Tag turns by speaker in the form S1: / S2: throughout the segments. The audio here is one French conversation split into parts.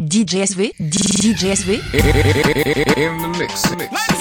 S1: DJSV, DJSV.
S2: In the mix. mix.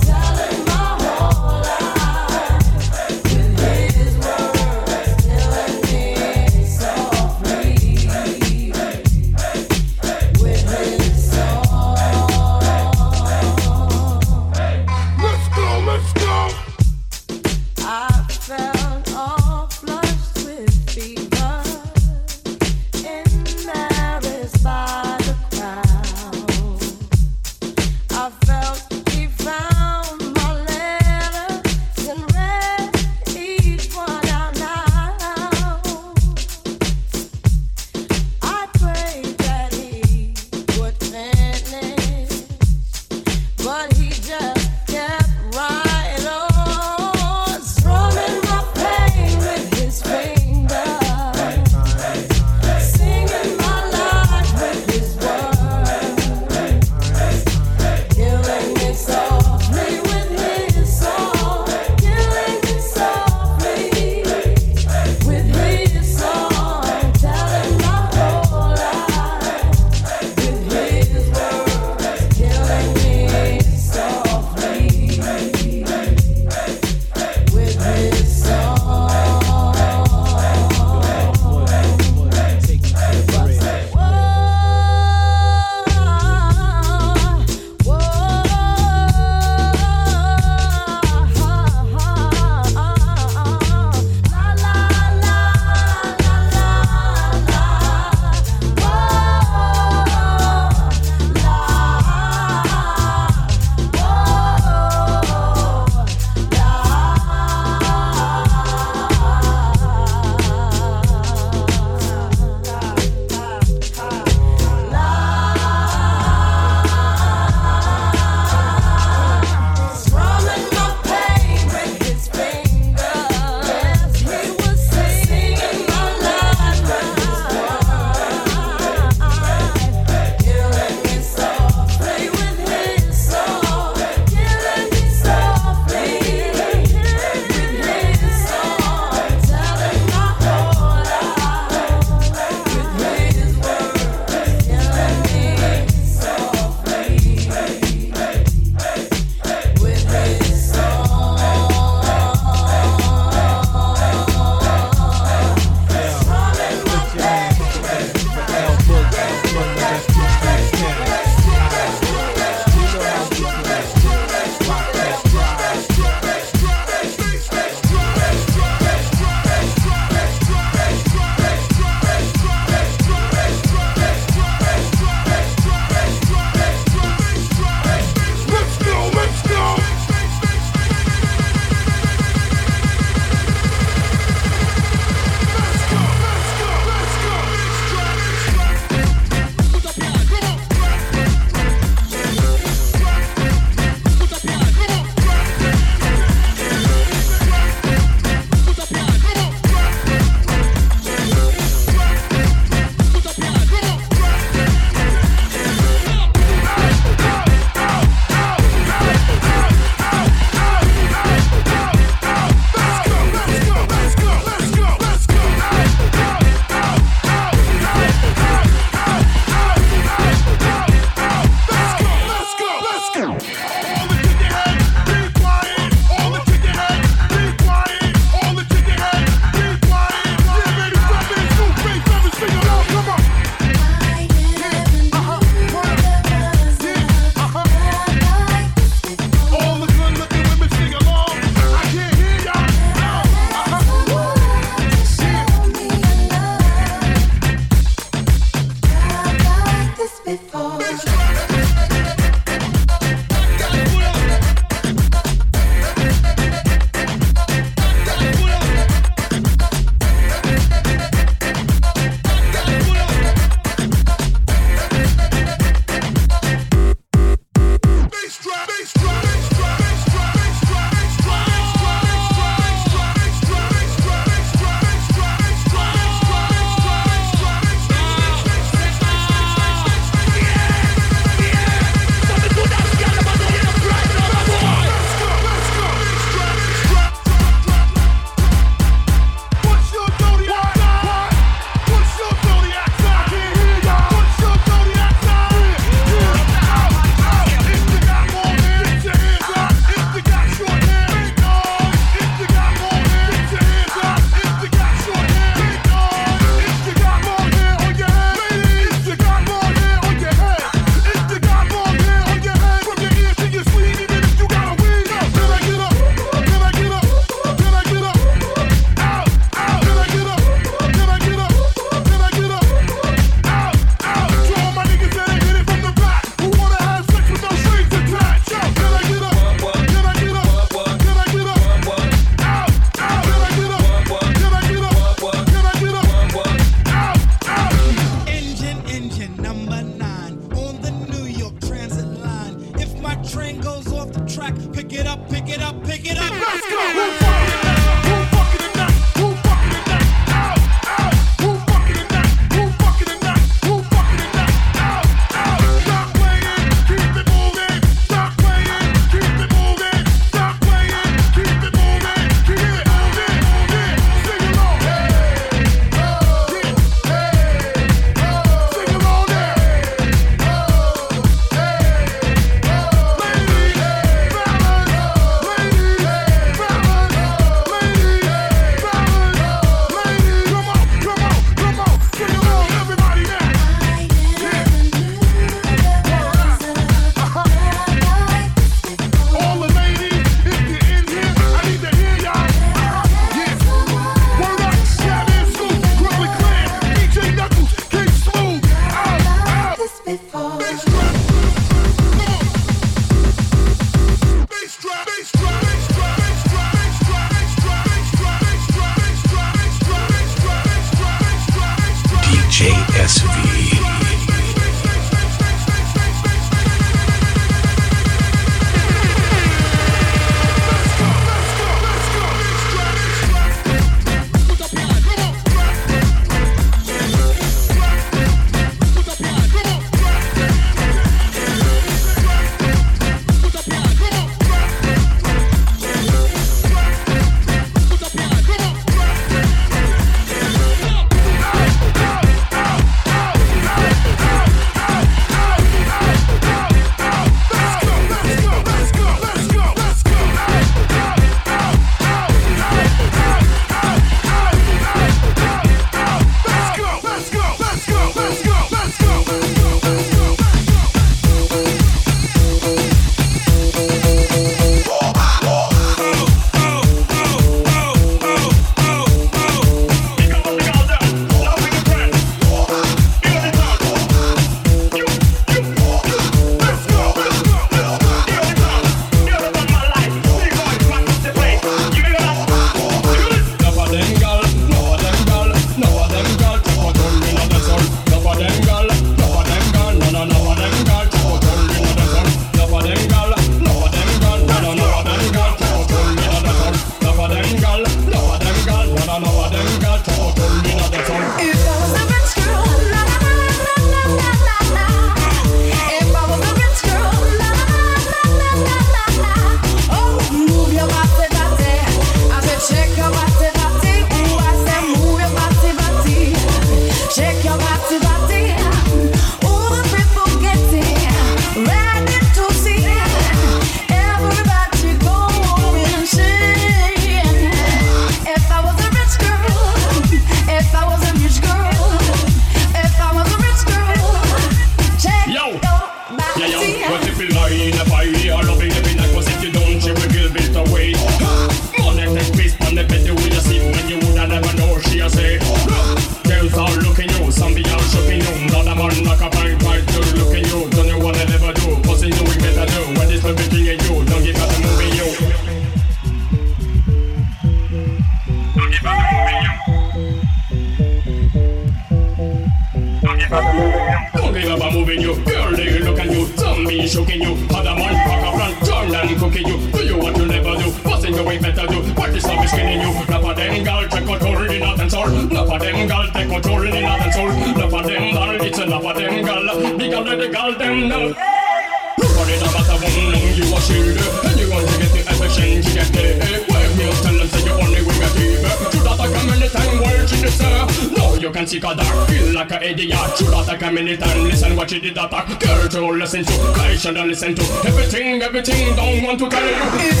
S3: and
S4: I
S5: listen to everything, everything. Don't want to tell you.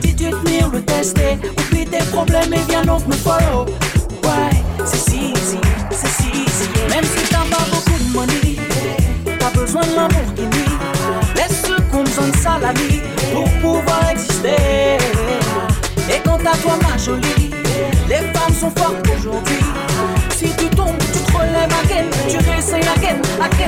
S6: dis tu venir le tester. Oublie tes problèmes et viens donc me follow. Ouais, c'est si easy, c'est si easy. Même si t'as pas beaucoup de money, t'as besoin de l'amour qui nuit. Laisse ceux qu'on besoin de ça la vie pour pouvoir exister. Et quant à toi, ma jolie, les femmes sont fortes aujourd'hui. Si tu tombes, tu te relèves again, tu réessayes again, again.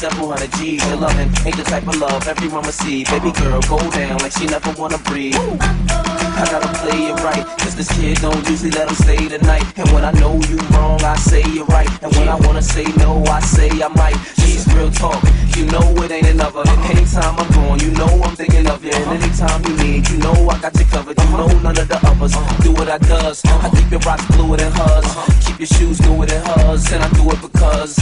S4: 700 G's than Your
S7: loving ain't the type of love everyone would see. Baby girl, go down like she never wanna breathe. I gotta play it right, cause this kid don't usually let him stay tonight. And when I know you wrong, I say you're right. And when I wanna say no, I say I might. She's real talk, you know it ain't another. Anytime I'm gone, you know I'm thinking of you. And anytime you need, you know I got you covered. You know none of the others do what I does. I keep your rocks bluer than hers, keep your shoes newer than hers, and I do it because.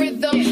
S8: Rhythm,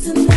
S9: to.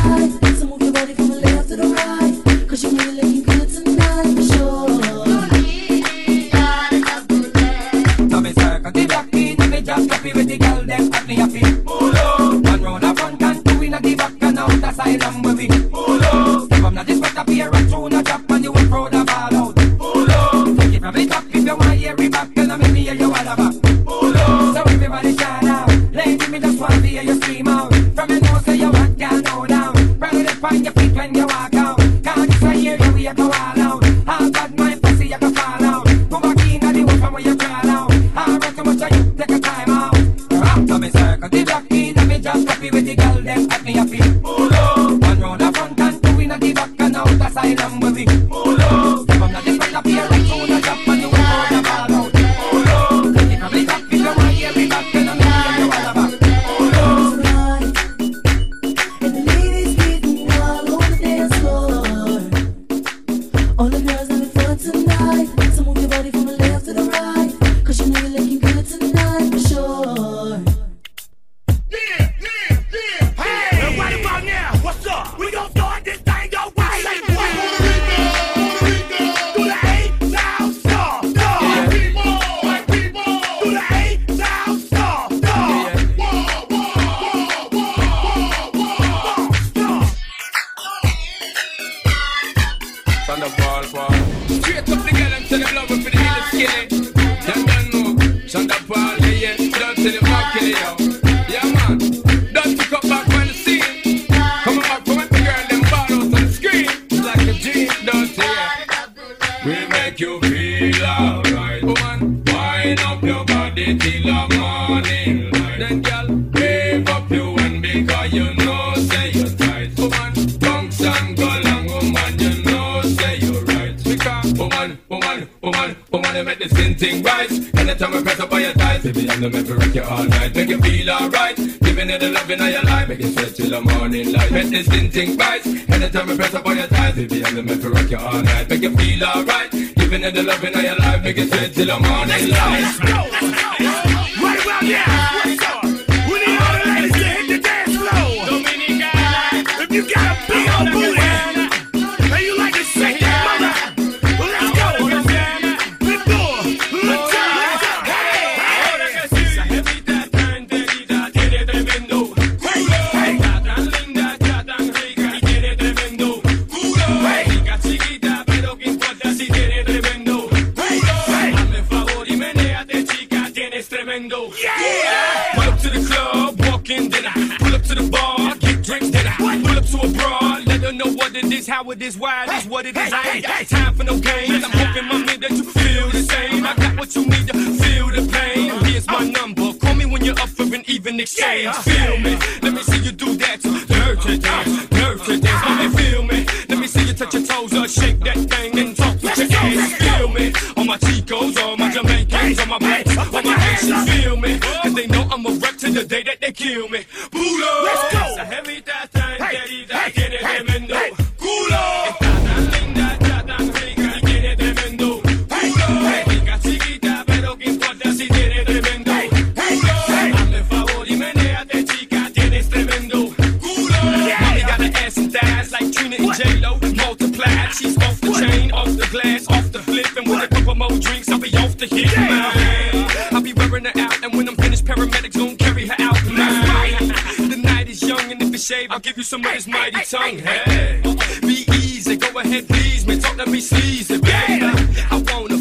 S9: everything right.
S10: Anytime I press up on your thighs, baby, I'll make you rock you all night. Make you feel alright. Giving it the loving of your life, make you sweat till the morning light. her out. And when I'm finished, paramedics gon' carry her out. Right. the night is young, and if you shave, I'll give you some of this mighty tongue. Hey, be easy, go ahead, please, man. Talk to me, sleazy, baby. I want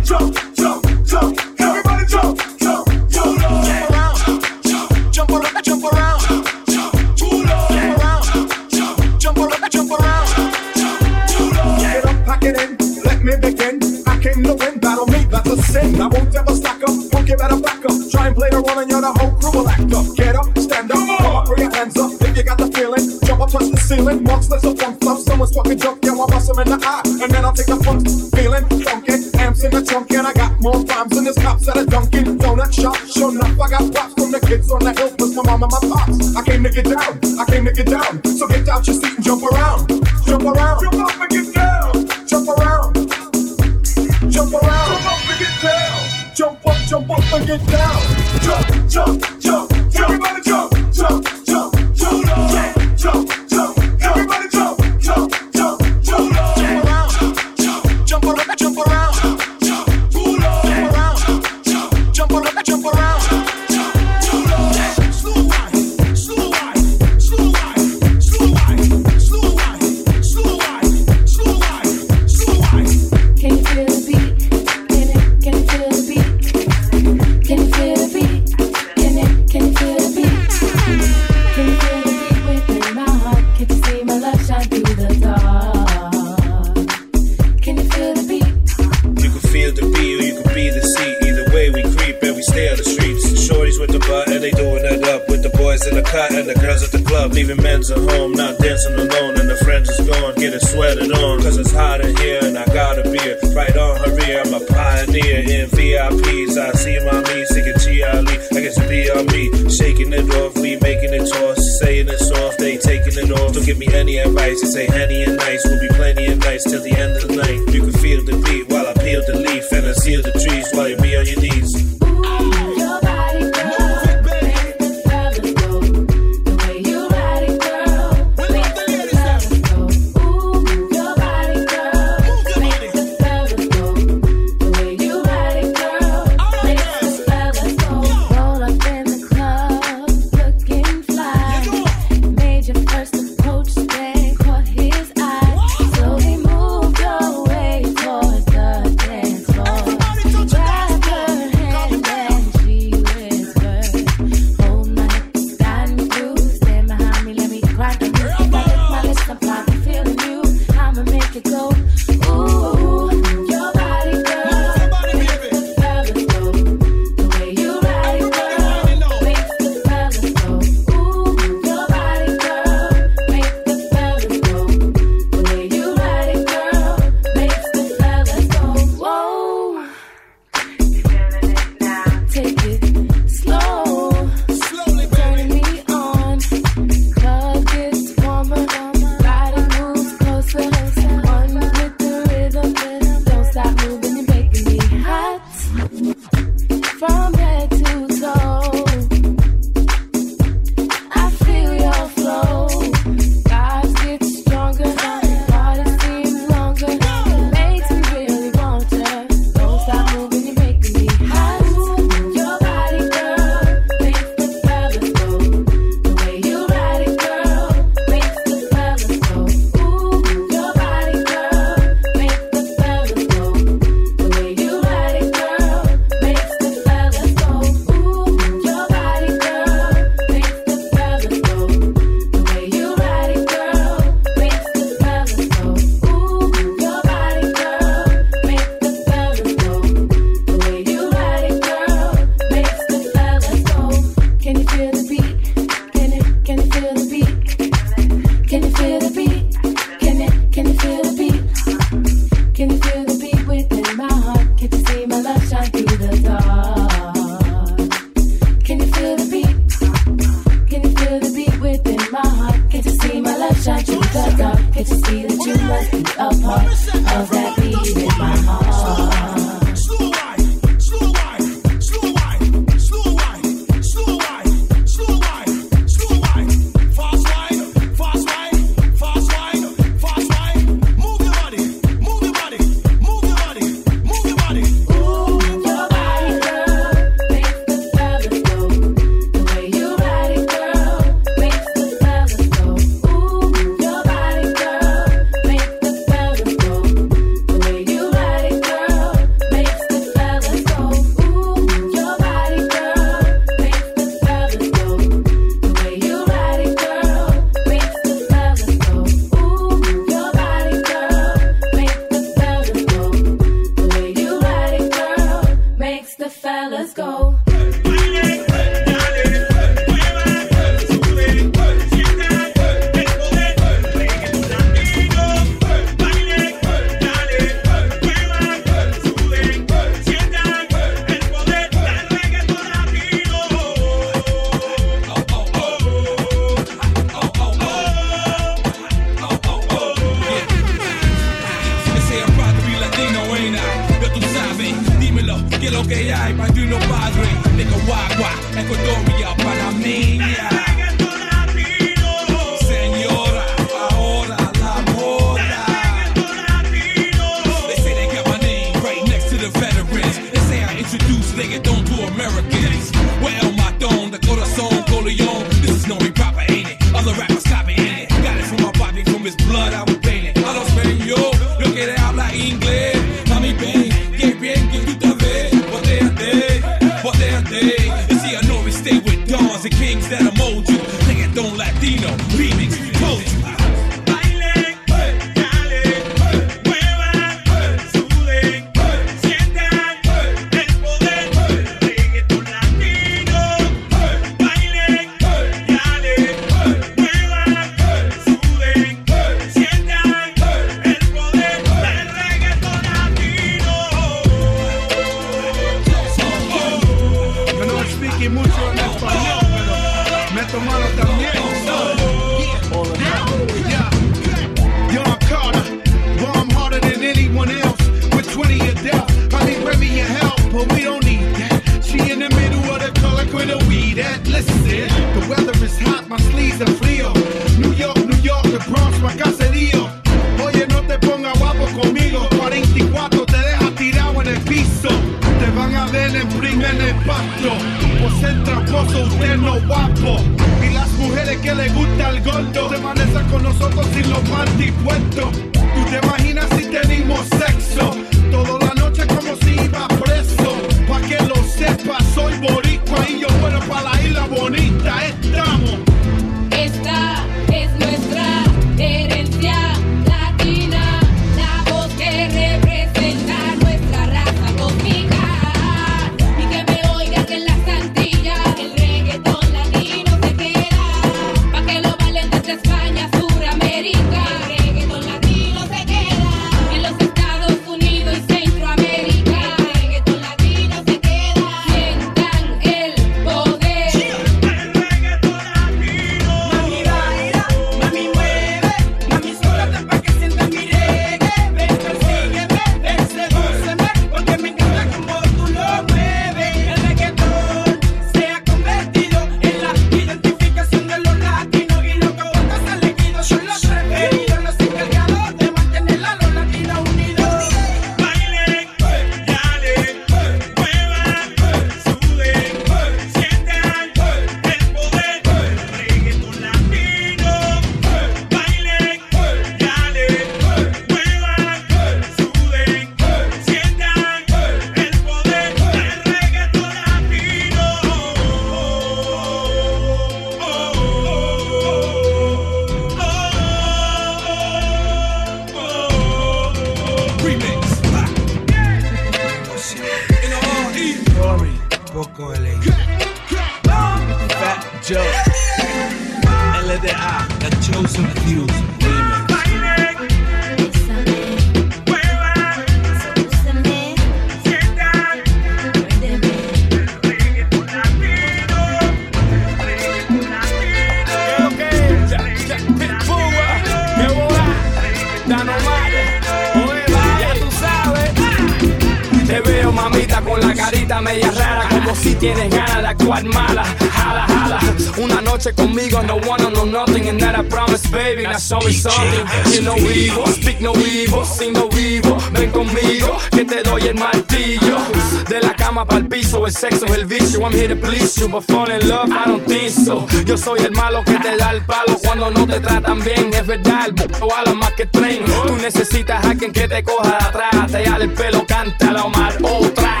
S10: el sexo
S11: es el
S8: vicio. I'm here to please you, but fall in love, I don't think so. Yo soy el malo que te da el palo cuando no te tratan bien. Es verdad, el o a la más que tren. Tú necesitas a quien que te coja de atrás, te jale el pelo, cántala, Omar, otra.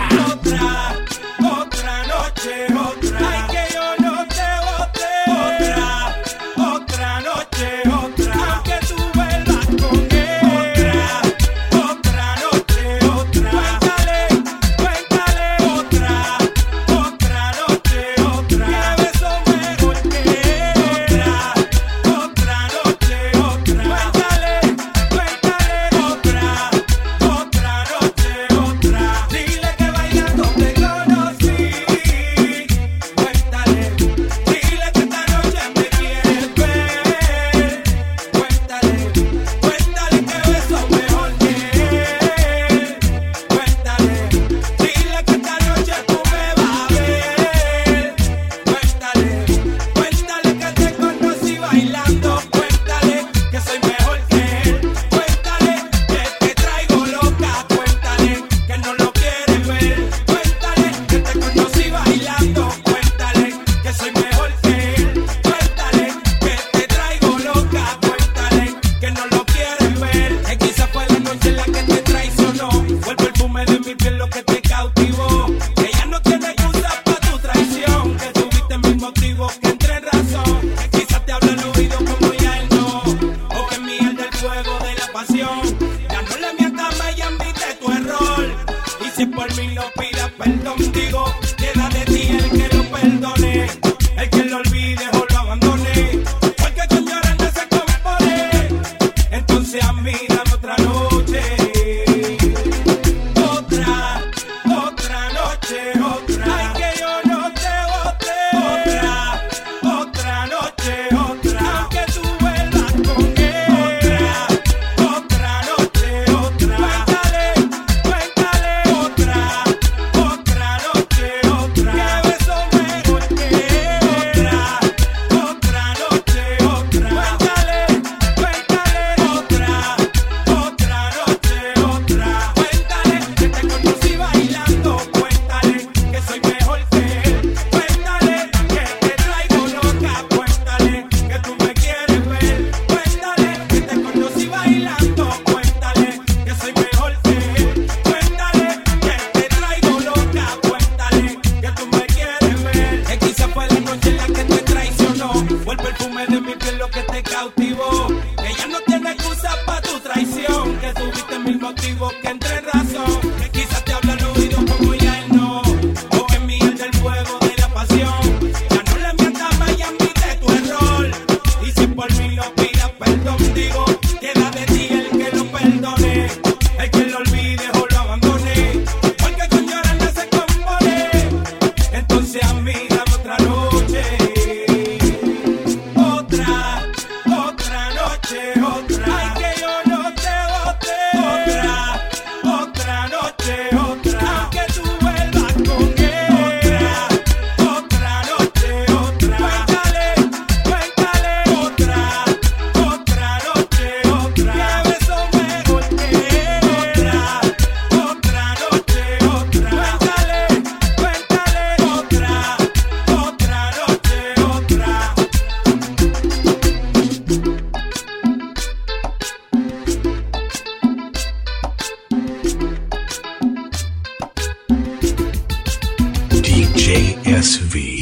S12: JSV.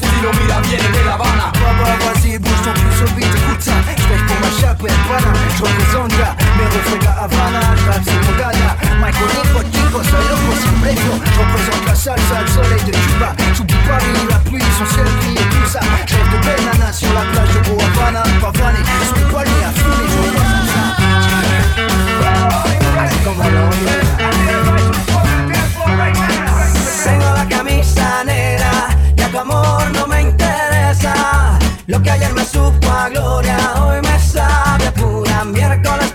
S12: que
S3: si
S13: mira de La
S3: vas-y, bouge ton plus au vite, écoute ça J'pêche pour ma chape, et je représente ya Mes la Havana, c'est mon gana Michael Potico, soy loco, simple Je représente la salsa, le soleil de Cuba J'oublie Paris, la pluie, son ciel gris et tout ça J'rêve de sur la plage de Gros Havana Pavané, sous le palmier, affilé, je ça amor no me interesa. Lo que ayer me supo a gloria, hoy me sabe a pura miércoles.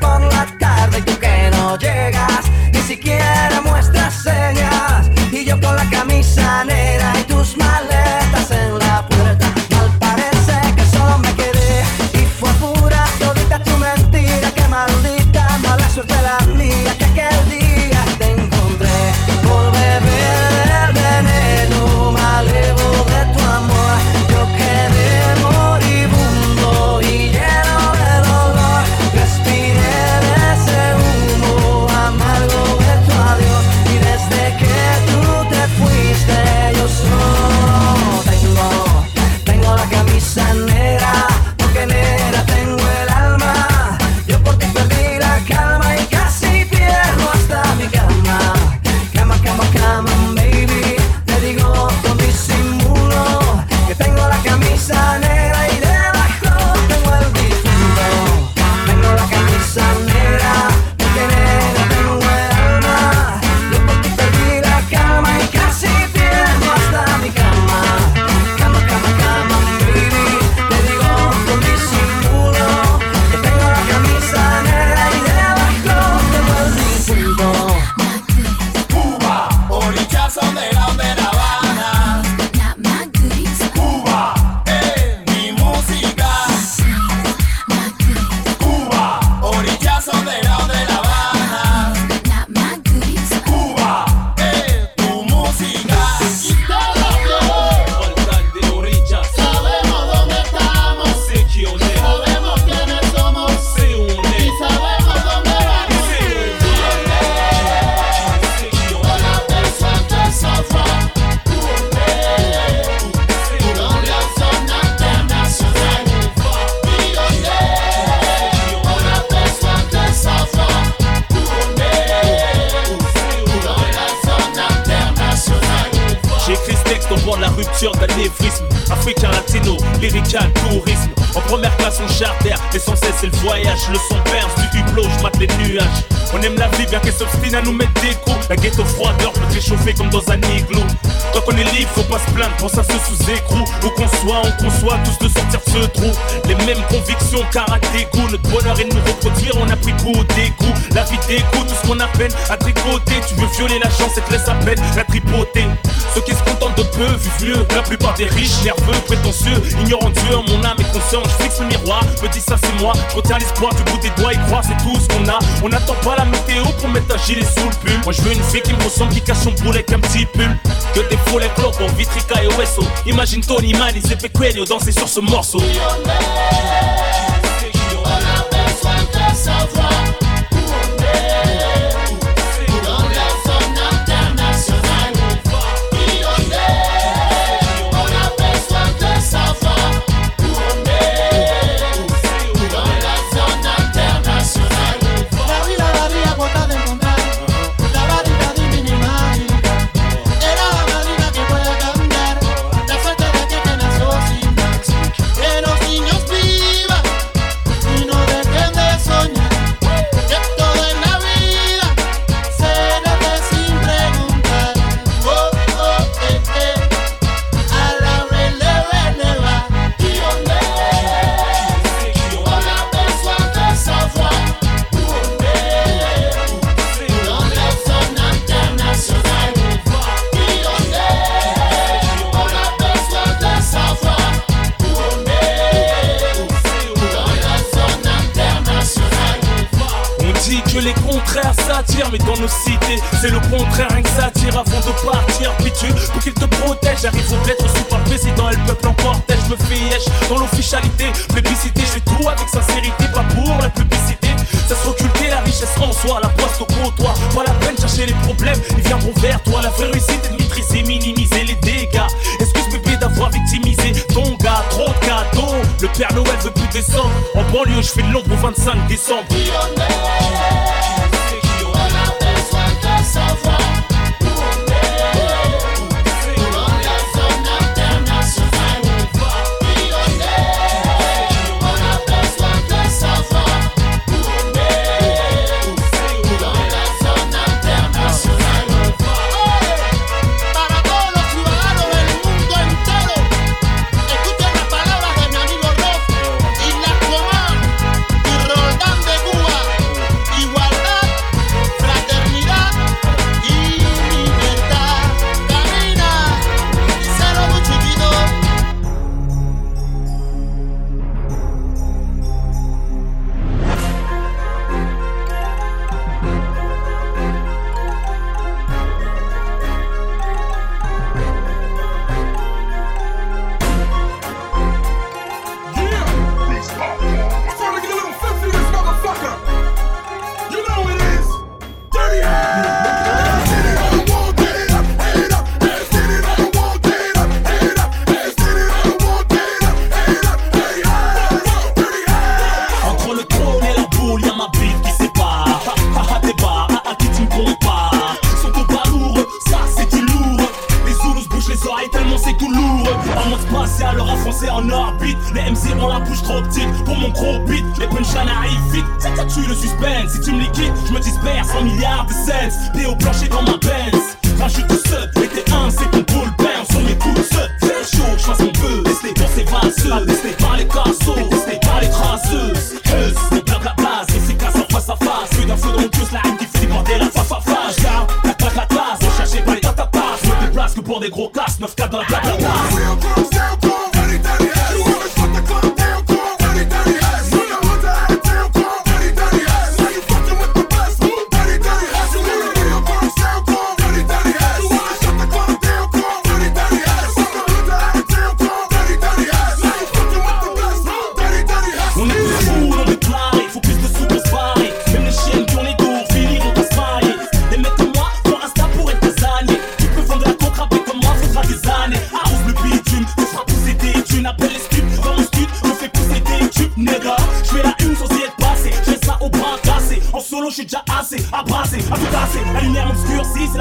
S14: Violer la chance et te laisse à peine la tripotée. Ceux qui se contentent de peu, vivent mieux. La plupart des riches, nerveux, prétentieux Ignorant Dieu, mon âme est consciente. Je fixe le miroir, me dis ça c'est moi. Je retiens l'espoir du bout des doigts et crois c'est tout ce qu'on a. On n'attend pas la météo pour mettre un gilet sous le pull. Moi je veux une fille qui me ressemble, qui cache son boulet qu'un petit pull. Que des foulets clopes, vitrica et hueso Imagine Tony Man, il s'est fait danser sur ce morceau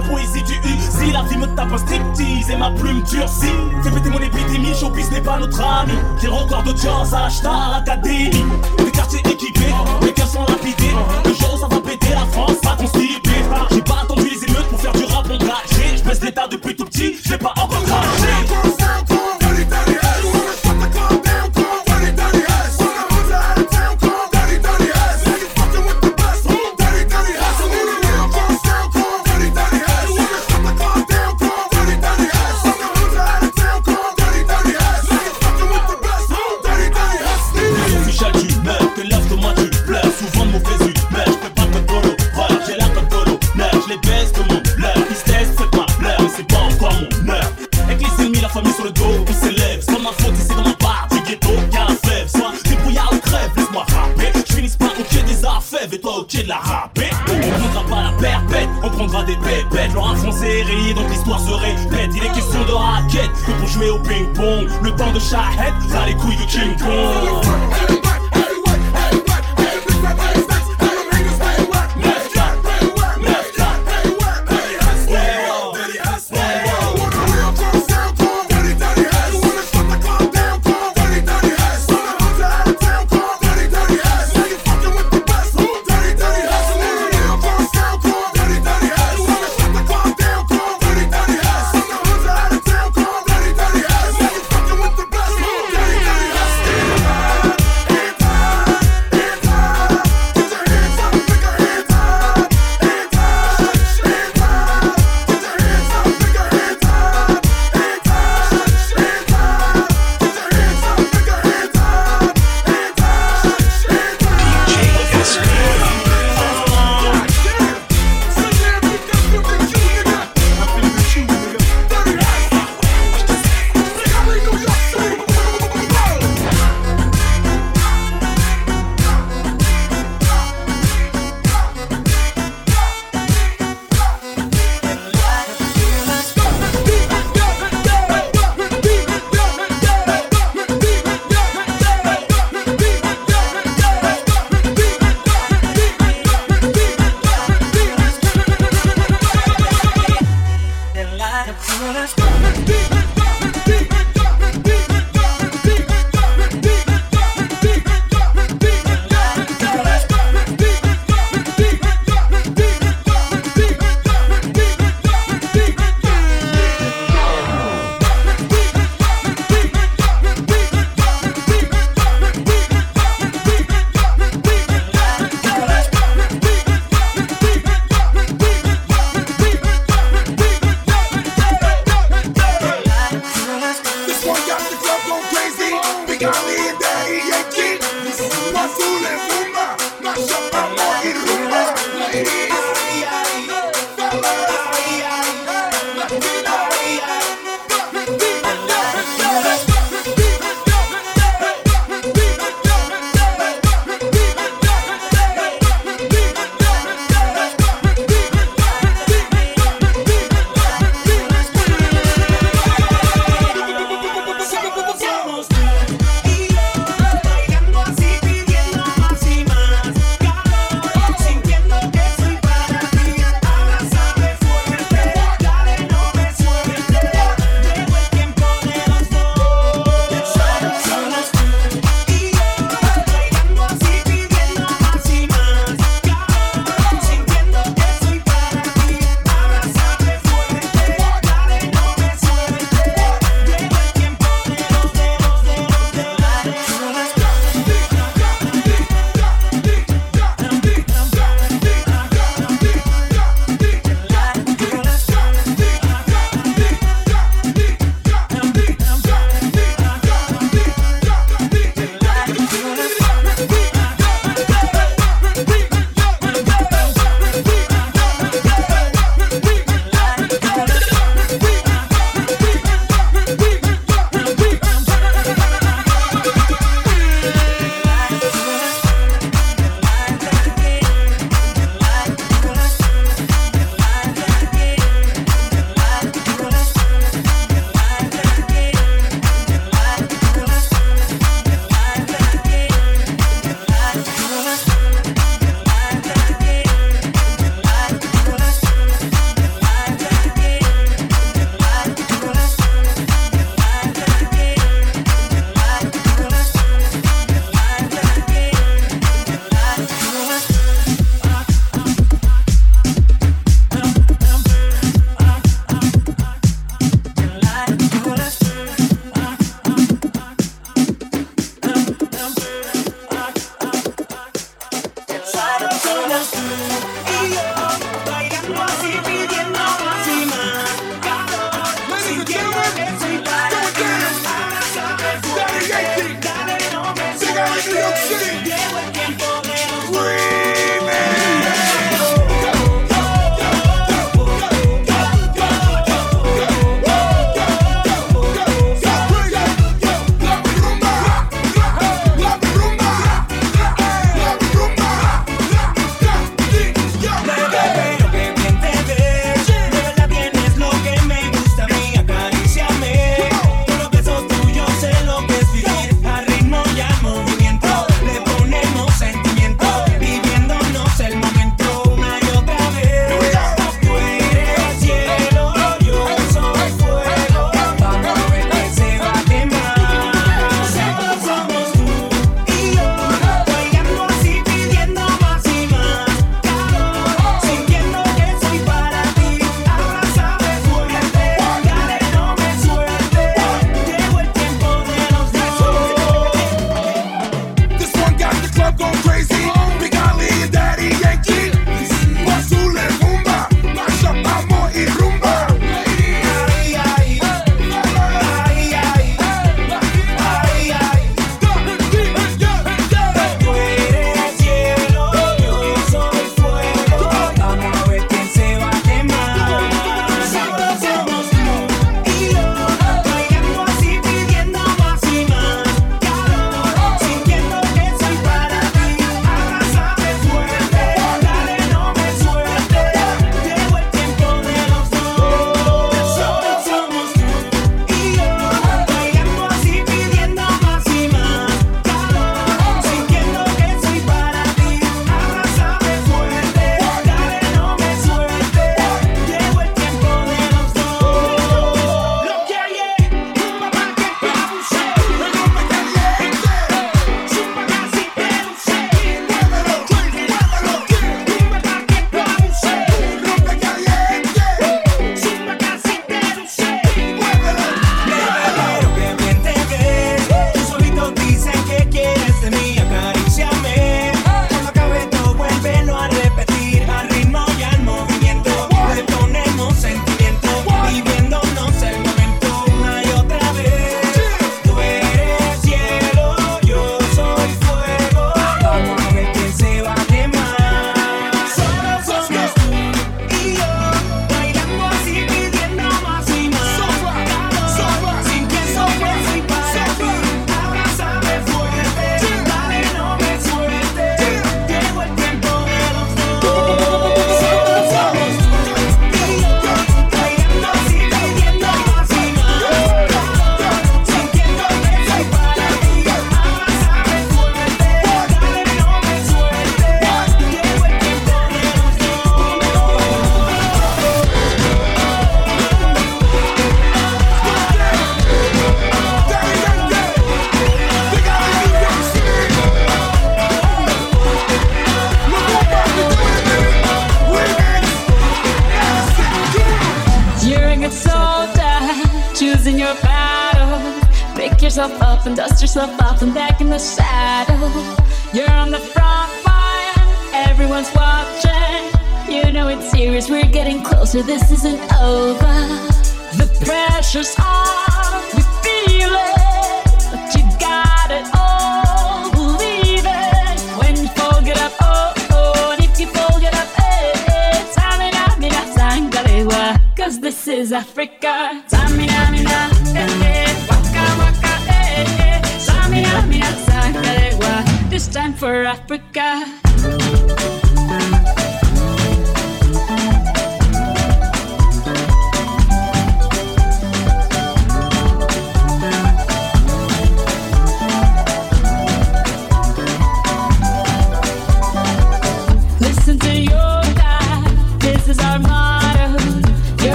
S15: la
S14: poésie du U. Si la vie me tape un striptease et ma plume durcit. Fais péter mon épidémie, showbiz n'est pas notre ami. J'ai record d'audience à Ashtar Academy. Des quartiers équipés, les cœurs sont lapidés. Le jour où ça va péter, la France va constiper. J'ai pas attendu les émeutes pour faire du rap engagé. Je baisse l'état de
S4: 进攻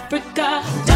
S4: Africa.